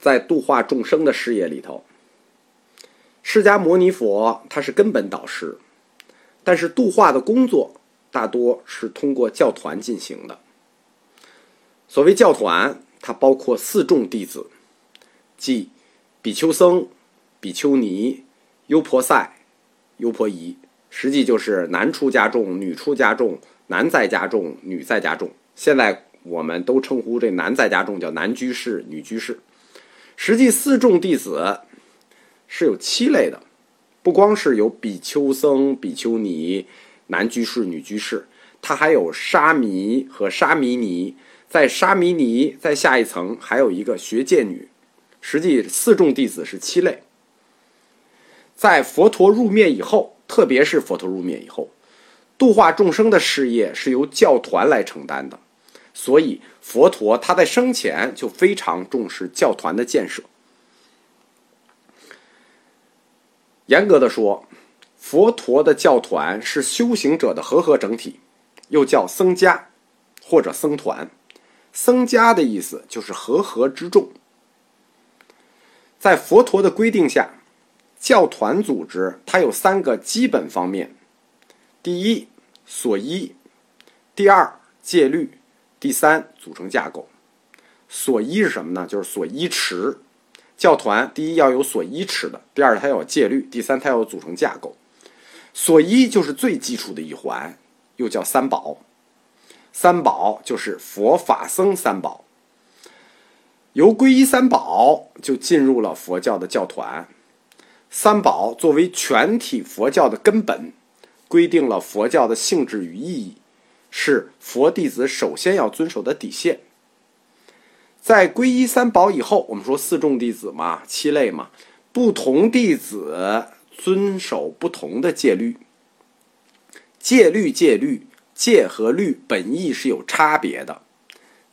在度化众生的事业里头，释迦牟尼佛他是根本导师，但是度化的工作大多是通过教团进行的。所谓教团，它包括四众弟子，即比丘僧、比丘尼、优婆塞、优婆夷，实际就是男出家众、女出家众、男在家众、女在家众。现在我们都称呼这男在家众叫男居士、女居士。实际四众弟子是有七类的，不光是有比丘僧、比丘尼、男居士、女居士，他还有沙弥和沙弥尼，在沙弥尼在下一层还有一个学戒女。实际四众弟子是七类。在佛陀入灭以后，特别是佛陀入灭以后，度化众生的事业是由教团来承担的。所以，佛陀他在生前就非常重视教团的建设。严格的说，佛陀的教团是修行者的和合整体，又叫僧家或者僧团。僧家的意思就是和合之众。在佛陀的规定下，教团组织它有三个基本方面：第一，所依；第二，戒律。第三，组成架构，所依是什么呢？就是所依持。教团第一要有所依持的，第二它要有戒律，第三它要有组成架构。所依就是最基础的一环，又叫三宝。三宝就是佛法僧三宝。由皈依三宝就进入了佛教的教团。三宝作为全体佛教的根本，规定了佛教的性质与意义。是佛弟子首先要遵守的底线。在皈依三宝以后，我们说四众弟子嘛，七类嘛，不同弟子遵守不同的戒律。戒律戒律，戒和律本意是有差别的。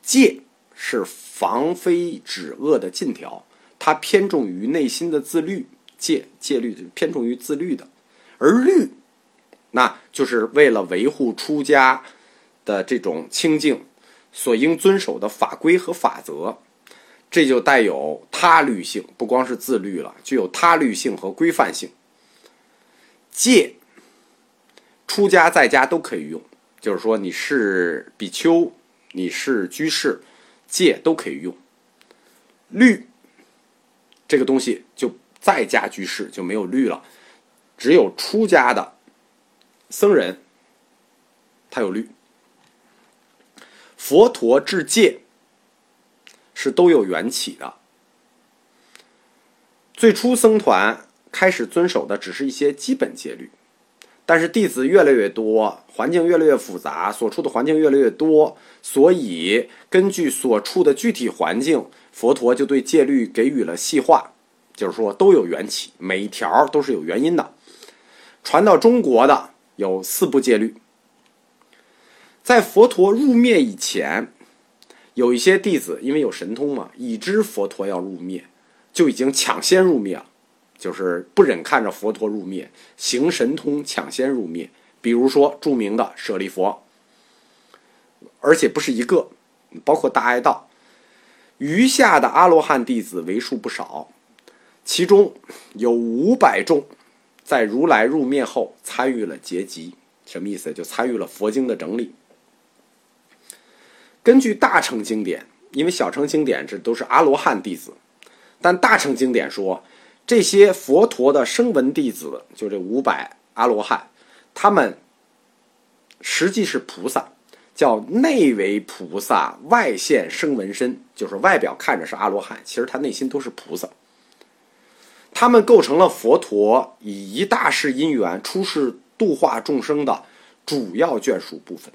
戒是防非止恶的禁条，它偏重于内心的自律。戒戒律就偏重于自律的，而律，那就是为了维护出家。的这种清净，所应遵守的法规和法则，这就带有他律性，不光是自律了，具有他律性和规范性。戒，出家在家都可以用，就是说你是比丘，你是居士，戒都可以用。律，这个东西就在家居士就没有律了，只有出家的僧人，他有律。佛陀制戒是都有缘起的。最初僧团开始遵守的只是一些基本戒律，但是弟子越来越多，环境越来越复杂，所处的环境越来越多，所以根据所处的具体环境，佛陀就对戒律给予了细化，就是说都有缘起，每一条都是有原因的。传到中国的有四部戒律。在佛陀入灭以前，有一些弟子因为有神通嘛，已知佛陀要入灭，就已经抢先入灭了，就是不忍看着佛陀入灭，行神通抢先入灭。比如说著名的舍利佛，而且不是一个，包括大爱道，余下的阿罗汉弟子为数不少，其中有五百众，在如来入灭后参与了结集，什么意思？就参与了佛经的整理。根据大乘经典，因为小乘经典这都是阿罗汉弟子，但大乘经典说，这些佛陀的声闻弟子，就这五百阿罗汉，他们实际是菩萨，叫内为菩萨，外现声闻身，就是外表看着是阿罗汉，其实他内心都是菩萨。他们构成了佛陀以一大世因缘出世度化众生的主要眷属部分。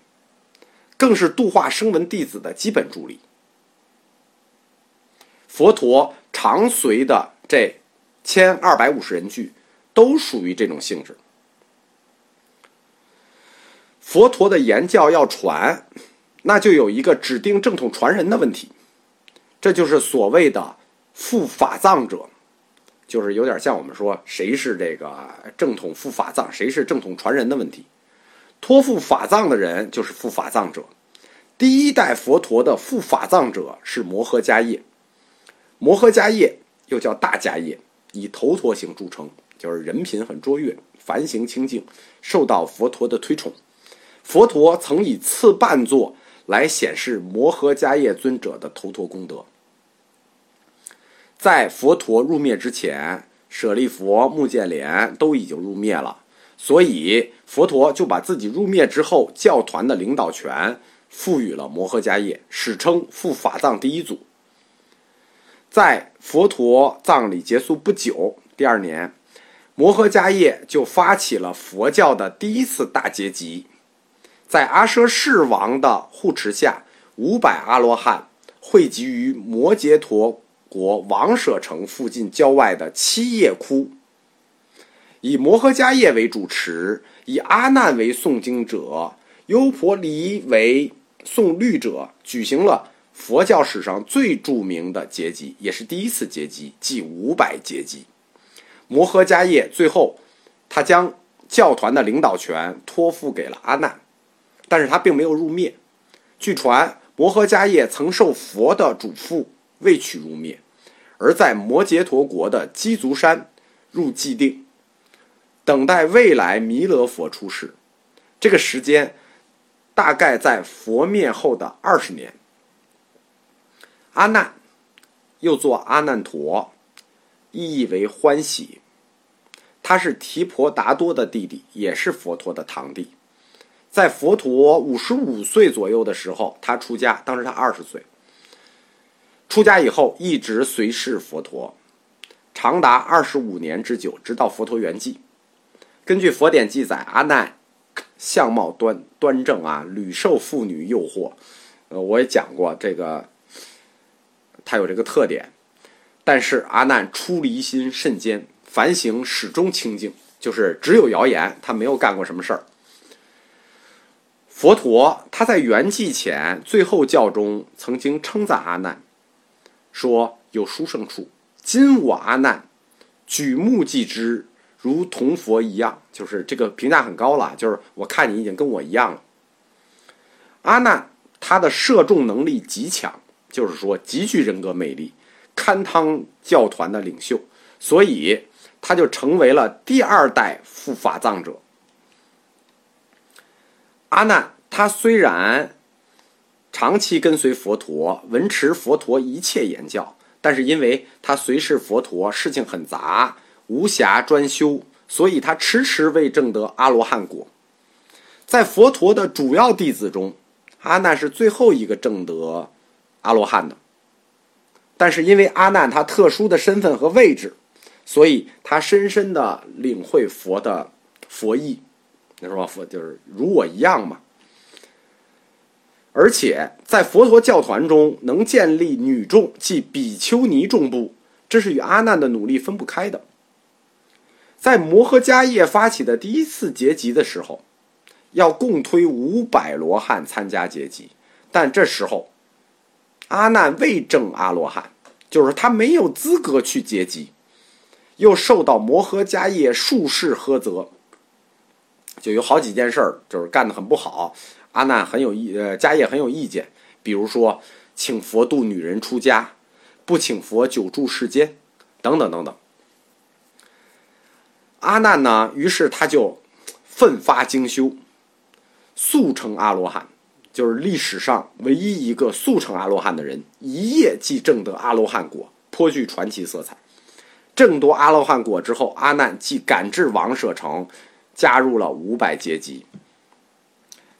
更是度化声闻弟子的基本助力。佛陀常随的这千二百五十人句，都属于这种性质。佛陀的言教要传，那就有一个指定正统传人的问题，这就是所谓的复法藏者，就是有点像我们说谁是这个正统复法藏，谁是正统传人的问题。托付法藏的人就是付法藏者。第一代佛陀的付法藏者是摩诃迦叶。摩诃迦叶又叫大迦叶，以头陀行著称，就是人品很卓越，凡行清净，受到佛陀的推崇。佛陀曾以次半座来显示摩诃迦叶尊者的头陀功德。在佛陀入灭之前，舍利弗、目犍连都已经入灭了，所以佛陀就把自己入灭之后教团的领导权赋予了摩诃迦叶，史称复法藏第一祖。在佛陀葬礼结束不久，第二年，摩诃迦叶就发起了佛教的第一次大结集，在阿舍世王的护持下，五百阿罗汉汇集于摩羯陀。国王舍城附近郊外的七叶窟，以摩诃迦叶为主持，以阿难为诵经者，优婆离为诵律者，举行了佛教史上最著名的结集，也是第一次结集，即五百结集。摩诃迦叶最后，他将教团的领导权托付给了阿难，但是他并没有入灭。据传，摩诃迦叶曾受佛的嘱咐。未取入灭，而在摩羯陀国的鸡足山入寂定，等待未来弥勒佛出世。这个时间大概在佛灭后的二十年。阿难又作阿难陀，意义为欢喜。他是提婆达多的弟弟，也是佛陀的堂弟。在佛陀五十五岁左右的时候，他出家，当时他二十岁。出家以后，一直随侍佛陀，长达二十五年之久，直到佛陀圆寂。根据佛典记载，阿难相貌端端正啊，屡受妇女诱惑。呃，我也讲过这个，他有这个特点。但是阿难出离心甚坚，凡行始终清净，就是只有谣言，他没有干过什么事儿。佛陀他在圆寂前最后教中曾经称赞阿难。说有殊胜处，今我阿难举目即之，如同佛一样，就是这个评价很高了。就是我看你已经跟我一样了。阿难他的摄众能力极强，就是说极具人格魅力，堪当教团的领袖，所以他就成为了第二代护法藏者。阿难他虽然。长期跟随佛陀，闻持佛陀一切言教，但是因为他随侍佛陀，事情很杂，无暇专修，所以他迟迟未证得阿罗汉果。在佛陀的主要弟子中，阿难是最后一个证得阿罗汉的。但是因为阿难他特殊的身份和位置，所以他深深的领会佛的佛意。你说佛就是如我一样嘛。而且在佛陀教团中能建立女众，即比丘尼众部，这是与阿难的努力分不开的。在摩诃迦叶发起的第一次结集的时候，要共推五百罗汉参加结集，但这时候阿难未证阿罗汉，就是他没有资格去结集，又受到摩诃迦叶术士呵责，就有好几件事儿，就是干得很不好。阿难很有意，呃，迦叶很有意见，比如说请佛度女人出家，不请佛久住世间，等等等等。阿难呢，于是他就奋发精修，速成阿罗汉，就是历史上唯一一个速成阿罗汉的人，一夜即证得阿罗汉果，颇具传奇色彩。证夺阿罗汉果之后，阿难即赶至王舍城，加入了五百阶级。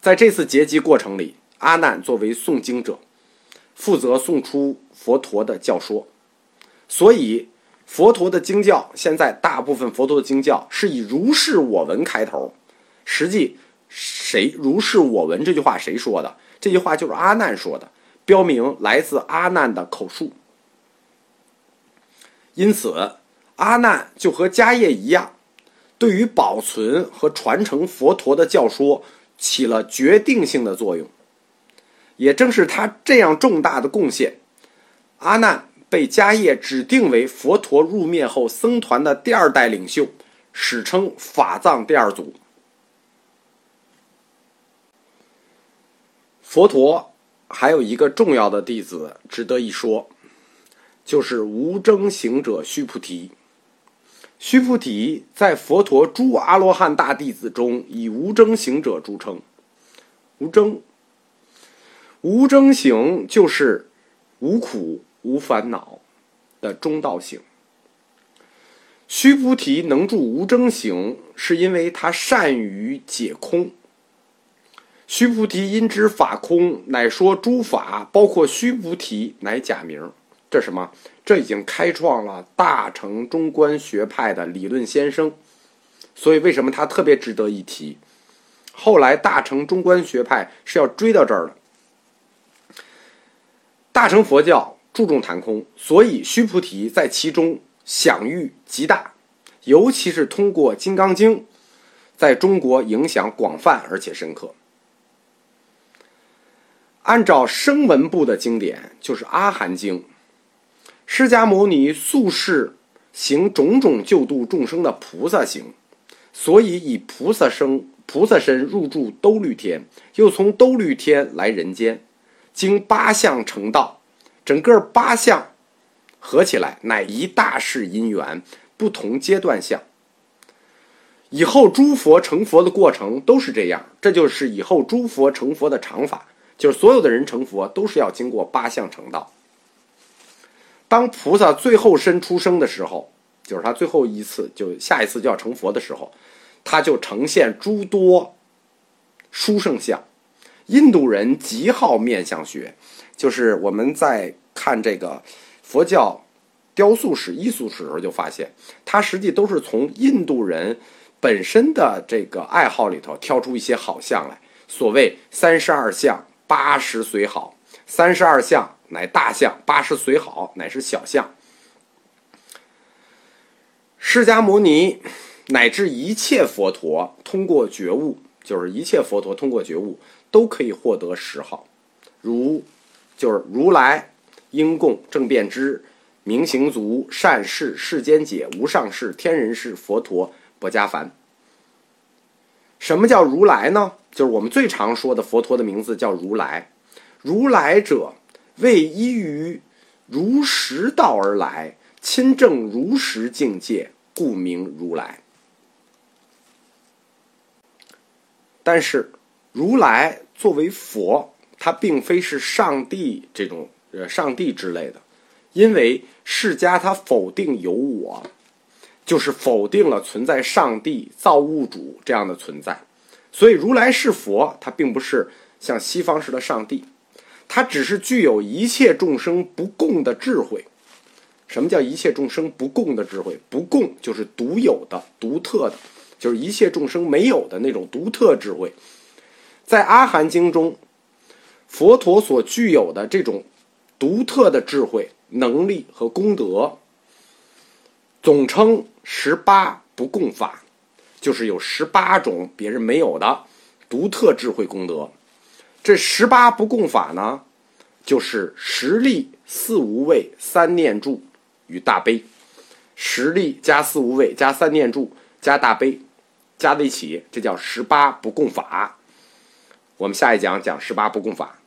在这次结集过程里，阿难作为诵经者，负责诵出佛陀的教说。所以，佛陀的经教现在大部分佛陀的经教是以“如是我闻”开头。实际，谁“如是我闻”这句话谁说的？这句话就是阿难说的，标明来自阿难的口述。因此，阿难就和迦叶一样，对于保存和传承佛陀的教说。起了决定性的作用。也正是他这样重大的贡献，阿难被迦叶指定为佛陀入灭后僧团的第二代领袖，史称法藏第二祖。佛陀还有一个重要的弟子值得一说，就是无争行者须菩提。须菩提在佛陀诸阿罗汉大弟子中以无争行者著称。无争，无争行就是无苦无烦恼的中道行。须菩提能住无争行，是因为他善于解空。须菩提因知法空，乃说诸法，包括须菩提，乃假名。这什么？这已经开创了大乘中观学派的理论先声。所以，为什么他特别值得一提？后来大乘中观学派是要追到这儿的。大乘佛教注重谈空，所以须菩提在其中享誉极大，尤其是通过《金刚经》，在中国影响广泛而且深刻。按照声闻部的经典，就是《阿含经》，释迦牟尼素世行种种救度众生的菩萨行，所以以菩萨生、菩萨身入住兜率天，又从兜率天来人间，经八相成道，整个八相合起来乃一大世因缘，不同阶段相。以后诸佛成佛的过程都是这样，这就是以后诸佛成佛的常法。就是所有的人成佛都是要经过八相成道。当菩萨最后身出生的时候，就是他最后一次，就下一次就要成佛的时候，他就呈现诸多殊胜相。印度人极好面相学，就是我们在看这个佛教雕塑史、艺术史的时候，就发现他实际都是从印度人本身的这个爱好里头挑出一些好相来。所谓三十二相。八十随好，三十二相乃大相；八十随好，乃是小相。释迦牟尼乃至一切佛陀，通过觉悟，就是一切佛陀通过觉悟，都可以获得十号。如就是如来、应供、正遍知、明行足、善事、世间解、无上士、天人士、佛陀、薄伽梵。什么叫如来呢？就是我们最常说的佛陀的名字叫如来。如来者，为依于如实道而来，亲证如实境界，故名如来。但是，如来作为佛，他并非是上帝这种呃上帝之类的，因为释迦他否定有我。就是否定了存在上帝、造物主这样的存在，所以如来是佛，他并不是像西方式的上帝，他只是具有一切众生不共的智慧。什么叫一切众生不共的智慧？不共就是独有的、独特的，就是一切众生没有的那种独特智慧。在阿含经中，佛陀所具有的这种独特的智慧、能力和功德。总称十八不共法，就是有十八种别人没有的独特智慧功德。这十八不共法呢，就是十力、四无畏、三念住与大悲。十力加四无畏加三念住加大悲，加在一起，这叫十八不共法。我们下一讲讲十八不共法。